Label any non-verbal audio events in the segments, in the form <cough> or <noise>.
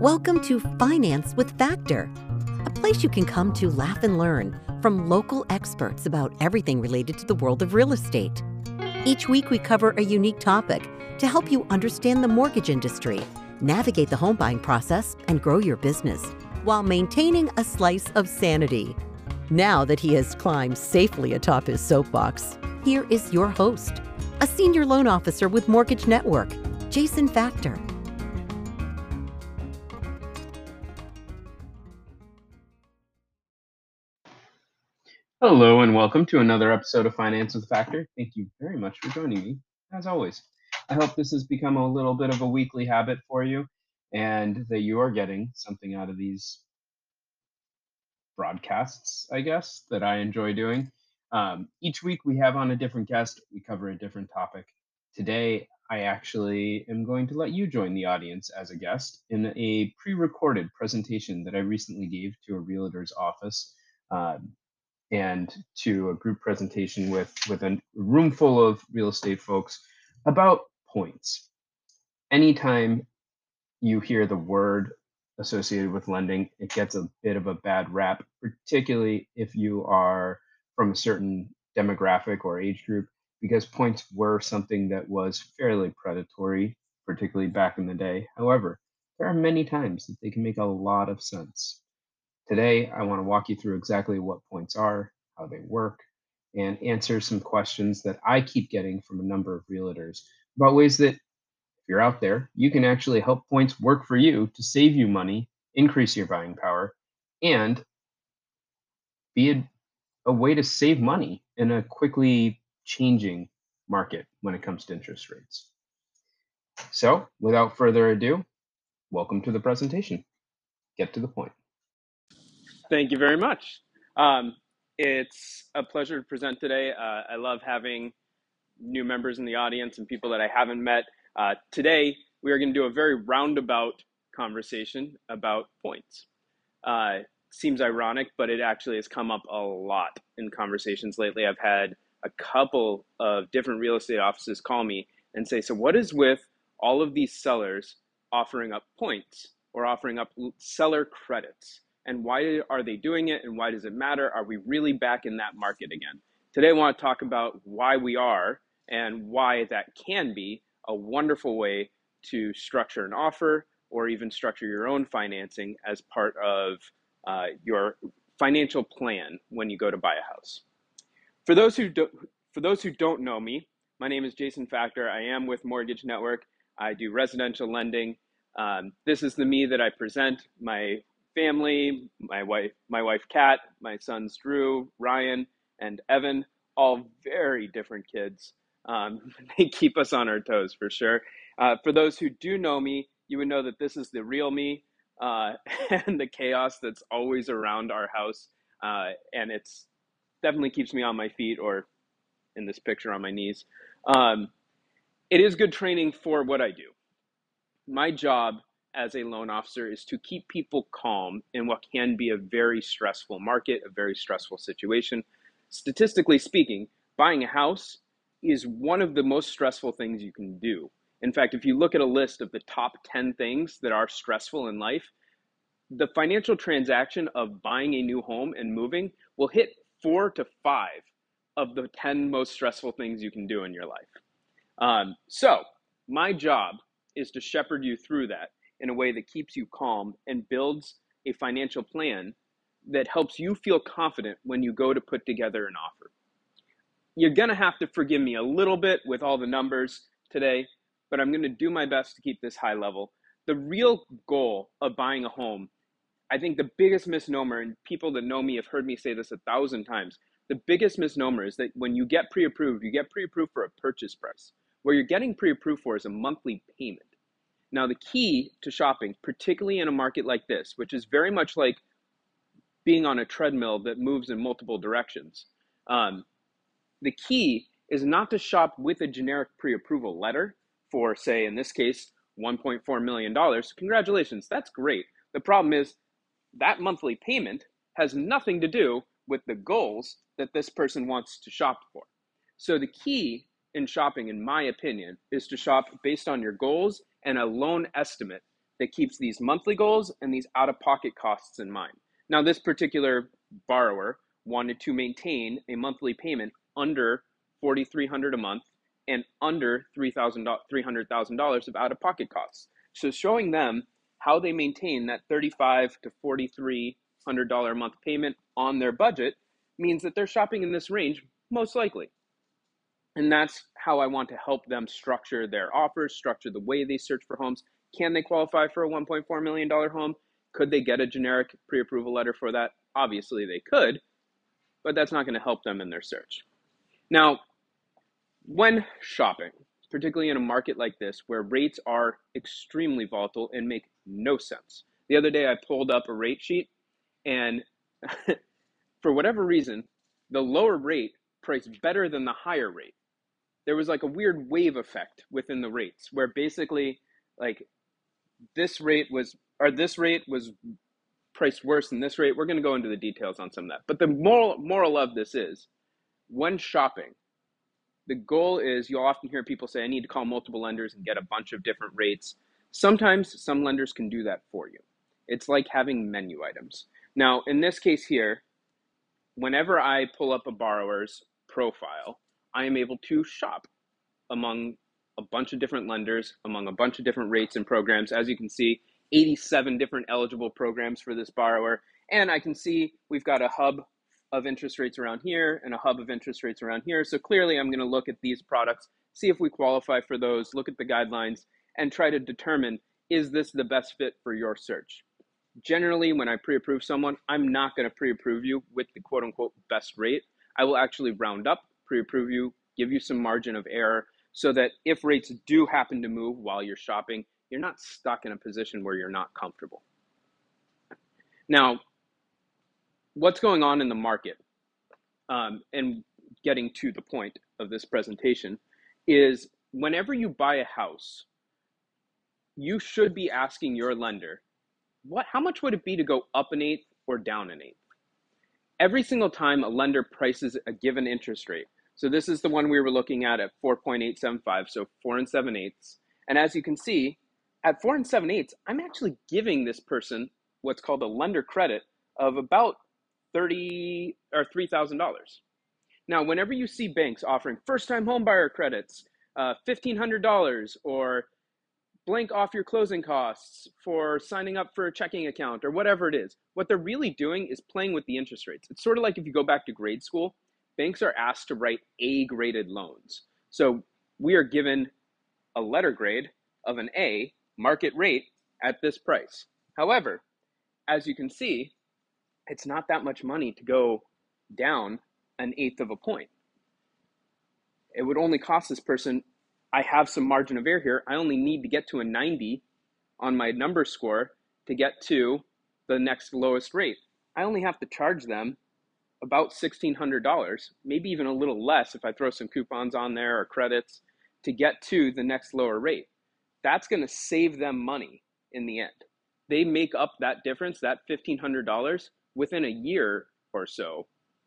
Welcome to Finance with Factor, a place you can come to laugh and learn from local experts about everything related to the world of real estate. Each week, we cover a unique topic to help you understand the mortgage industry, navigate the home buying process, and grow your business while maintaining a slice of sanity. Now that he has climbed safely atop his soapbox, here is your host, a senior loan officer with Mortgage Network, Jason Factor. Hello and welcome to another episode of Finance with Factor. Thank you very much for joining me, as always. I hope this has become a little bit of a weekly habit for you and that you are getting something out of these broadcasts, I guess, that I enjoy doing. Um, each week we have on a different guest, we cover a different topic. Today, I actually am going to let you join the audience as a guest in a pre recorded presentation that I recently gave to a realtor's office. Um, and to a group presentation with with a room full of real estate folks about points. Anytime you hear the word associated with lending, it gets a bit of a bad rap, particularly if you are from a certain demographic or age group, because points were something that was fairly predatory, particularly back in the day. However, there are many times that they can make a lot of sense. Today, I want to walk you through exactly what points are, how they work, and answer some questions that I keep getting from a number of realtors about ways that, if you're out there, you can actually help points work for you to save you money, increase your buying power, and be a, a way to save money in a quickly changing market when it comes to interest rates. So, without further ado, welcome to the presentation. Get to the point. Thank you very much. Um, it's a pleasure to present today. Uh, I love having new members in the audience and people that I haven't met. Uh, today, we are going to do a very roundabout conversation about points. Uh, seems ironic, but it actually has come up a lot in conversations lately. I've had a couple of different real estate offices call me and say, So, what is with all of these sellers offering up points or offering up seller credits? And why are they doing it and why does it matter? Are we really back in that market again? Today, I want to talk about why we are and why that can be a wonderful way to structure an offer or even structure your own financing as part of uh, your financial plan when you go to buy a house. For those who do, for those who don't know me, my name is Jason Factor. I am with Mortgage Network. I do residential lending. Um, this is the me that I present. My family, my wife, my wife Kat, my sons Drew, Ryan, and Evan, all very different kids. Um, <laughs> they keep us on our toes for sure. Uh, for those who do know me, you would know that this is the real me uh, <laughs> and the chaos that's always around our house. Uh, and it's definitely keeps me on my feet or in this picture on my knees. Um, it is good training for what I do. My job as a loan officer is to keep people calm in what can be a very stressful market, a very stressful situation. Statistically speaking, buying a house is one of the most stressful things you can do. In fact, if you look at a list of the top 10 things that are stressful in life, the financial transaction of buying a new home and moving will hit four to five of the 10 most stressful things you can do in your life. Um, so, my job is to shepherd you through that in a way that keeps you calm and builds a financial plan that helps you feel confident when you go to put together an offer. You're going to have to forgive me a little bit with all the numbers today, but I'm going to do my best to keep this high level. The real goal of buying a home, I think the biggest misnomer, and people that know me have heard me say this a thousand times, the biggest misnomer is that when you get pre approved, you get pre approved for a purchase price. What you're getting pre approved for is a monthly payment. Now, the key to shopping, particularly in a market like this, which is very much like being on a treadmill that moves in multiple directions, um, the key is not to shop with a generic pre approval letter for, say, in this case, $1.4 million. Congratulations, that's great. The problem is that monthly payment has nothing to do with the goals that this person wants to shop for. So the key in shopping, in my opinion, is to shop based on your goals and a loan estimate that keeps these monthly goals and these out of pocket costs in mind. Now, this particular borrower wanted to maintain a monthly payment under 4300 a month and under $300,000 of out of pocket costs. So, showing them how they maintain that 35 to $4,300 a month payment on their budget means that they're shopping in this range most likely. And that's how I want to help them structure their offers, structure the way they search for homes. Can they qualify for a $1.4 million home? Could they get a generic pre approval letter for that? Obviously, they could, but that's not going to help them in their search. Now, when shopping, particularly in a market like this where rates are extremely volatile and make no sense. The other day I pulled up a rate sheet and <laughs> for whatever reason, the lower rate priced better than the higher rate. There was like a weird wave effect within the rates where basically like this rate was or this rate was priced worse than this rate. We're going to go into the details on some of that. But the moral moral of this is when shopping, the goal is you'll often hear people say, I need to call multiple lenders and get a bunch of different rates. Sometimes some lenders can do that for you. It's like having menu items. Now, in this case here, whenever I pull up a borrower's profile, I am able to shop among a bunch of different lenders, among a bunch of different rates and programs. As you can see, 87 different eligible programs for this borrower. And I can see we've got a hub of interest rates around here and a hub of interest rates around here. So clearly, I'm going to look at these products, see if we qualify for those, look at the guidelines, and try to determine is this the best fit for your search. Generally, when I pre approve someone, I'm not going to pre approve you with the quote unquote best rate. I will actually round up, pre approve you, give you some margin of error so that if rates do happen to move while you're shopping, you're not stuck in a position where you're not comfortable. Now, what's going on in the market, um, and getting to the point of this presentation, is whenever you buy a house, you should be asking your lender, what, how much would it be to go up an eighth or down an eighth? Every single time a lender prices a given interest rate, so this is the one we were looking at at 4.875, so four and seven eighths. And as you can see, at four and seven eighths, I'm actually giving this person what's called a lender credit of about thirty or three thousand dollars. Now, whenever you see banks offering first-time homebuyer credits, uh, fifteen hundred dollars, or blank off your closing costs for signing up for a checking account or whatever it is, what they're really doing is playing with the interest rates. It's sort of like if you go back to grade school, banks are asked to write A-graded loans. So we are given a letter grade of an A market rate at this price. However, as you can see, it's not that much money to go down an eighth of a point. It would only cost this person, I have some margin of error here. I only need to get to a 90 on my number score to get to the next lowest rate. I only have to charge them about $1,600, maybe even a little less if I throw some coupons on there or credits to get to the next lower rate. That's going to save them money in the end. They make up that difference, that $1,500, within a year or so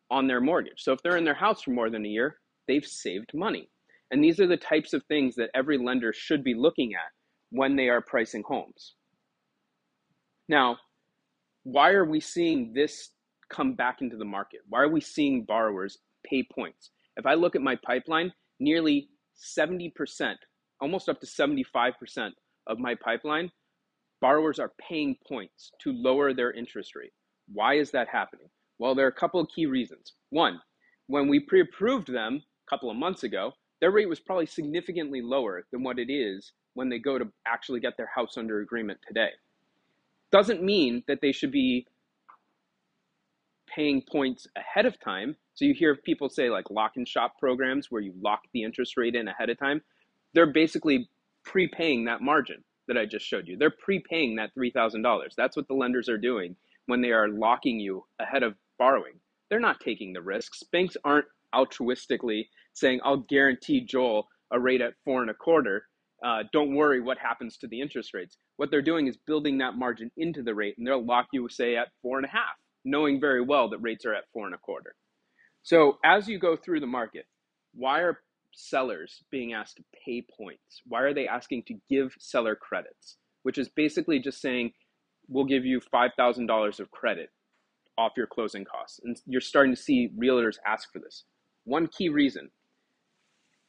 on their mortgage. So if they're in their house for more than a year, they've saved money. And these are the types of things that every lender should be looking at when they are pricing homes. Now, why are we seeing this come back into the market? Why are we seeing borrowers pay points? If I look at my pipeline, nearly 70%, almost up to 75% of my pipeline, borrowers are paying points to lower their interest rate. Why is that happening? Well, there are a couple of key reasons. One, when we pre approved them a couple of months ago, their rate was probably significantly lower than what it is when they go to actually get their house under agreement today. Doesn't mean that they should be paying points ahead of time. So you hear people say like lock and shop programs where you lock the interest rate in ahead of time. They're basically prepaying that margin that I just showed you. They're prepaying that $3,000. That's what the lenders are doing when they are locking you ahead of borrowing. They're not taking the risks. Banks aren't altruistically saying, I'll guarantee Joel a rate at four and a quarter. Uh, don't worry what happens to the interest rates. What they're doing is building that margin into the rate, and they'll lock you, say, at four and a half, knowing very well that rates are at four and a quarter. So as you go through the market, why are sellers being asked to pay points? Why are they asking to give seller credits? which is basically just saying we'll give you $5,000 of credit off your closing costs. And you're starting to see realtors ask for this. One key reason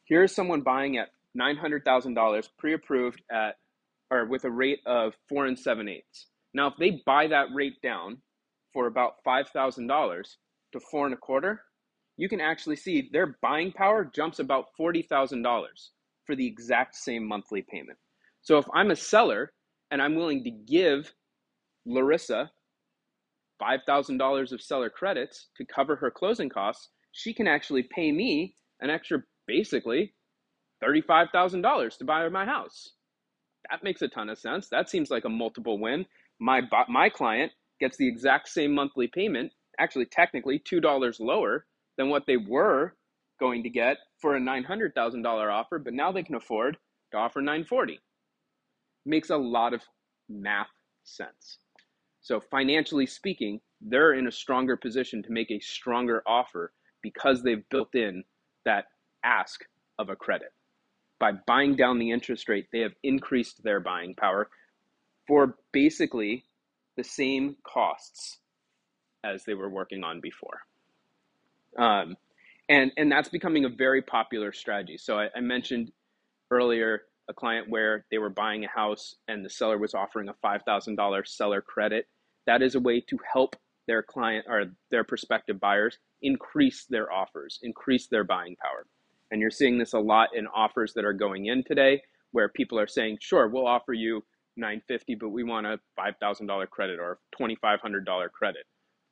here's someone buying at $900,000 pre approved at or with a rate of four and seven eighths. Now, if they buy that rate down for about $5,000 to four and a quarter, you can actually see their buying power jumps about $40,000 for the exact same monthly payment. So if I'm a seller and I'm willing to give Larissa $5,000 of seller credits to cover her closing costs, she can actually pay me an extra basically $35,000 to buy my house. That makes a ton of sense. That seems like a multiple win. My my client gets the exact same monthly payment, actually technically $2 lower than what they were going to get for a $900,000 offer, but now they can afford to offer 940. Makes a lot of math sense. So financially speaking, they're in a stronger position to make a stronger offer because they've built in that ask of a credit. By buying down the interest rate, they have increased their buying power for basically the same costs as they were working on before. Um, and, and that's becoming a very popular strategy. So I, I mentioned earlier a client where they were buying a house and the seller was offering a $5,000 seller credit. That is a way to help their client or their prospective buyers increase their offers, increase their buying power. And you're seeing this a lot in offers that are going in today where people are saying, "Sure, we'll offer you 950, but we want a $5,000 credit or $2,500 credit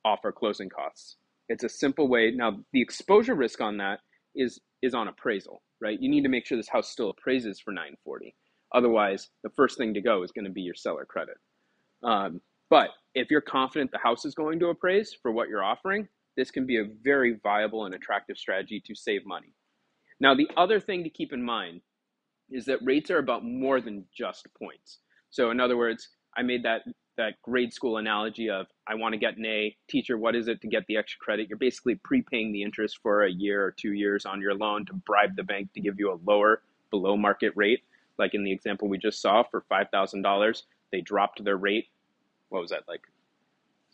off our closing costs." It's a simple way. Now, the exposure risk on that is is on appraisal, right? You need to make sure this house still appraises for 940. Otherwise, the first thing to go is going to be your seller credit. Um, but if you're confident the house is going to appraise for what you're offering, this can be a very viable and attractive strategy to save money. Now, the other thing to keep in mind is that rates are about more than just points. So, in other words, I made that that grade school analogy of I want to get an A. Teacher, what is it to get the extra credit? You're basically prepaying the interest for a year or two years on your loan to bribe the bank to give you a lower below market rate. Like in the example we just saw for five thousand dollars, they dropped their rate. What was that like?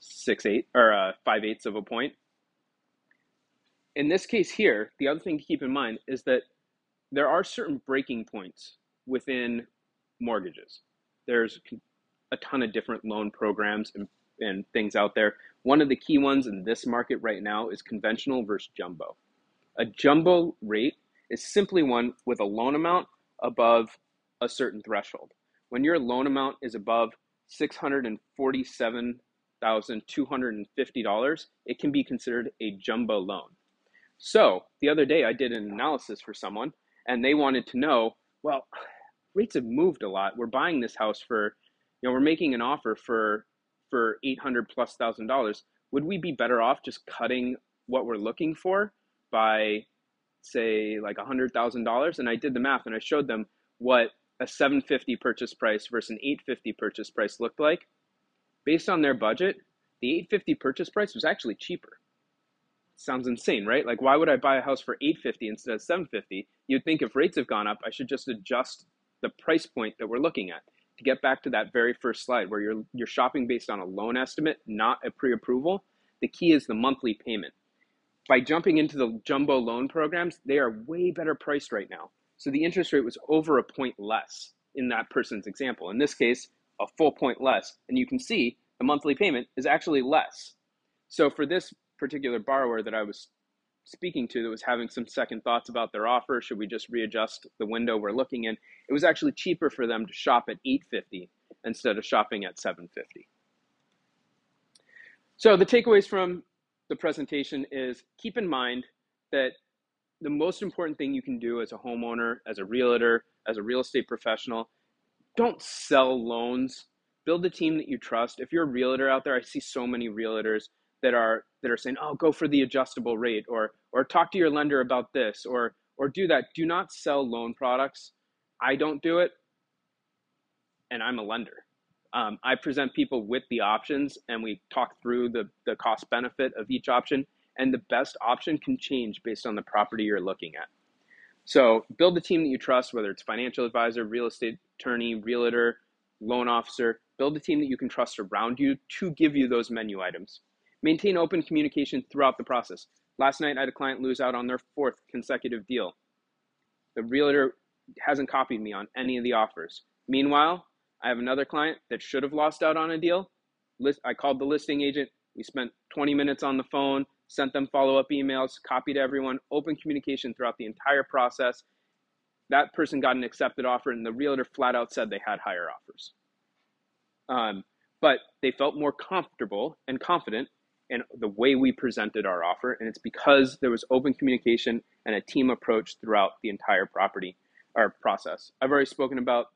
Six eight or uh, five eighths of a point. In this case here, the other thing to keep in mind is that there are certain breaking points within mortgages. There's a ton of different loan programs and, and things out there. One of the key ones in this market right now is conventional versus jumbo. A jumbo rate is simply one with a loan amount above a certain threshold. When your loan amount is above $647,250, it can be considered a jumbo loan. So the other day I did an analysis for someone and they wanted to know, well, rates have moved a lot. We're buying this house for you know, we're making an offer for for eight hundred plus thousand dollars. Would we be better off just cutting what we're looking for by say like a hundred thousand dollars? And I did the math and I showed them what a 750 purchase price versus an 850 purchase price looked like. Based on their budget, the 850 purchase price was actually cheaper. Sounds insane, right? Like why would I buy a house for 850 instead of 750? You'd think if rates have gone up, I should just adjust the price point that we're looking at to get back to that very first slide where you're you're shopping based on a loan estimate, not a pre-approval, the key is the monthly payment. By jumping into the jumbo loan programs, they are way better priced right now. So the interest rate was over a point less in that person's example. In this case, a full point less, and you can see the monthly payment is actually less. So for this particular borrower that I was speaking to that was having some second thoughts about their offer. Should we just readjust the window we're looking in? It was actually cheaper for them to shop at 850 instead of shopping at 750. So the takeaways from the presentation is keep in mind that the most important thing you can do as a homeowner, as a realtor, as a real estate professional, don't sell loans. Build a team that you trust. If you're a realtor out there, I see so many realtors that are that are saying, "Oh, go for the adjustable rate," or or talk to your lender about this, or or do that. Do not sell loan products. I don't do it, and I'm a lender. Um, I present people with the options, and we talk through the the cost benefit of each option. And the best option can change based on the property you're looking at. So build a team that you trust, whether it's financial advisor, real estate attorney, realtor, loan officer. Build a team that you can trust around you to give you those menu items. Maintain open communication throughout the process. Last night, I had a client lose out on their fourth consecutive deal. The realtor hasn't copied me on any of the offers. Meanwhile, I have another client that should have lost out on a deal. I called the listing agent. We spent 20 minutes on the phone, sent them follow up emails, copied everyone, open communication throughout the entire process. That person got an accepted offer, and the realtor flat out said they had higher offers. Um, but they felt more comfortable and confident in the way we presented our offer, and it's because there was open communication and a team approach throughout the entire property or process. I've already spoken about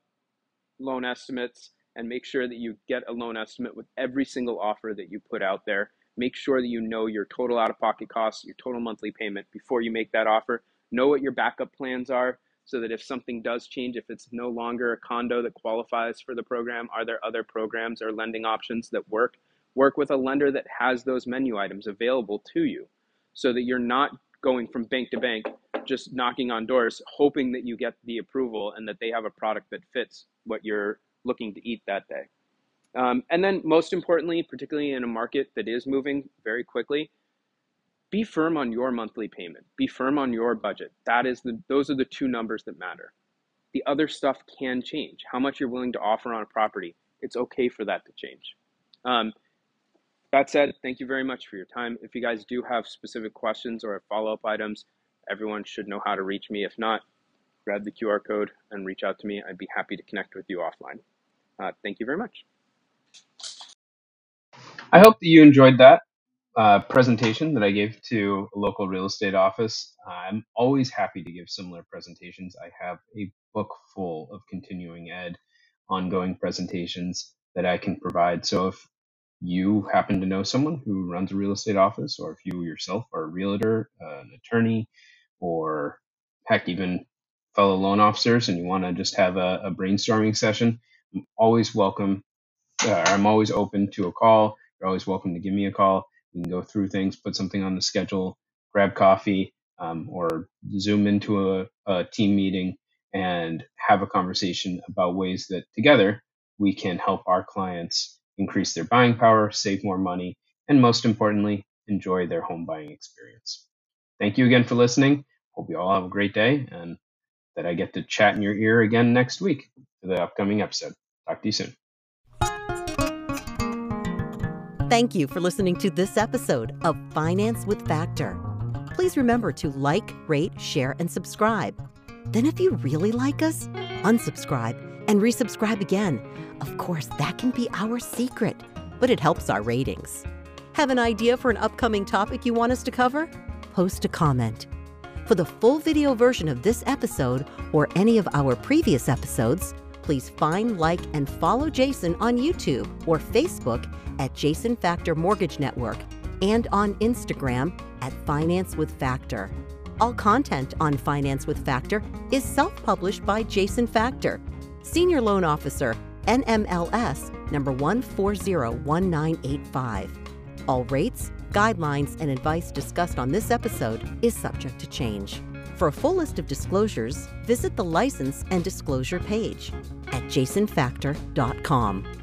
loan estimates and make sure that you get a loan estimate with every single offer that you put out there. Make sure that you know your total out of pocket costs, your total monthly payment before you make that offer. Know what your backup plans are so that if something does change, if it's no longer a condo that qualifies for the program, are there other programs or lending options that work? Work with a lender that has those menu items available to you so that you're not going from bank to bank, just knocking on doors, hoping that you get the approval and that they have a product that fits what you're looking to eat that day. Um, and then, most importantly, particularly in a market that is moving very quickly, be firm on your monthly payment. Be firm on your budget. That is the; those are the two numbers that matter. The other stuff can change. How much you're willing to offer on a property, it's okay for that to change. Um, that said, thank you very much for your time. If you guys do have specific questions or follow up items, everyone should know how to reach me. If not, grab the QR code and reach out to me. I'd be happy to connect with you offline. Uh, thank you very much. I hope that you enjoyed that uh, presentation that I gave to a local real estate office. I'm always happy to give similar presentations. I have a book full of continuing ed, ongoing presentations that I can provide. So if you happen to know someone who runs a real estate office, or if you yourself are a realtor, uh, an attorney, or heck, even fellow loan officers, and you want to just have a, a brainstorming session, I'm always welcome. Uh, I'm always open to a call. You're always welcome to give me a call. We can go through things, put something on the schedule, grab coffee, um, or zoom into a, a team meeting and have a conversation about ways that together we can help our clients increase their buying power, save more money, and most importantly, enjoy their home buying experience. Thank you again for listening. Hope you all have a great day and that I get to chat in your ear again next week for the upcoming episode. Talk to you soon. Thank you for listening to this episode of Finance with Factor. Please remember to like, rate, share, and subscribe. Then, if you really like us, unsubscribe and resubscribe again. Of course, that can be our secret, but it helps our ratings. Have an idea for an upcoming topic you want us to cover? Post a comment. For the full video version of this episode or any of our previous episodes, please find, like, and follow Jason on YouTube or Facebook at Jason Factor Mortgage Network and on Instagram at Finance with Factor. All content on Finance with Factor is self published by Jason Factor, Senior Loan Officer, NMLS number 1401985. All rates, guidelines, and advice discussed on this episode is subject to change. For a full list of disclosures, visit the license and disclosure page at jasonfactor.com.